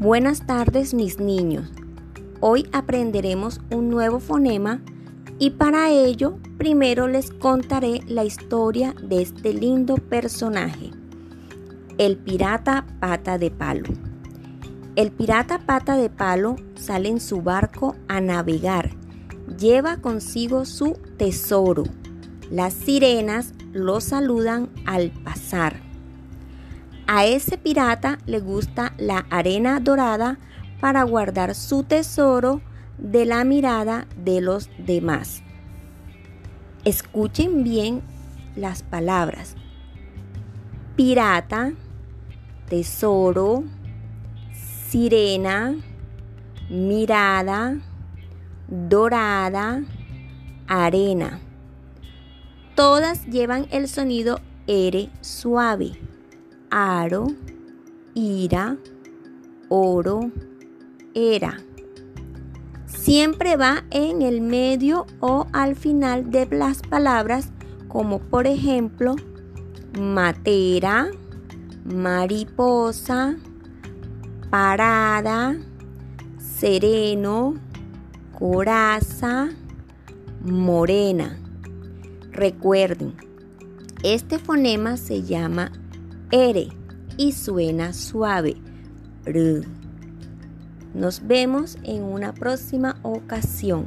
Buenas tardes mis niños. Hoy aprenderemos un nuevo fonema y para ello primero les contaré la historia de este lindo personaje, el pirata pata de palo. El pirata pata de palo sale en su barco a navegar. Lleva consigo su tesoro. Las sirenas lo saludan al pasar. A ese pirata le gusta la arena dorada para guardar su tesoro de la mirada de los demás. Escuchen bien las palabras. Pirata, tesoro, sirena, mirada, dorada, arena. Todas llevan el sonido R suave aro, ira, oro, era. Siempre va en el medio o al final de las palabras como por ejemplo matera, mariposa, parada, sereno, coraza, morena. Recuerden, este fonema se llama R y suena suave. R. Nos vemos en una próxima ocasión.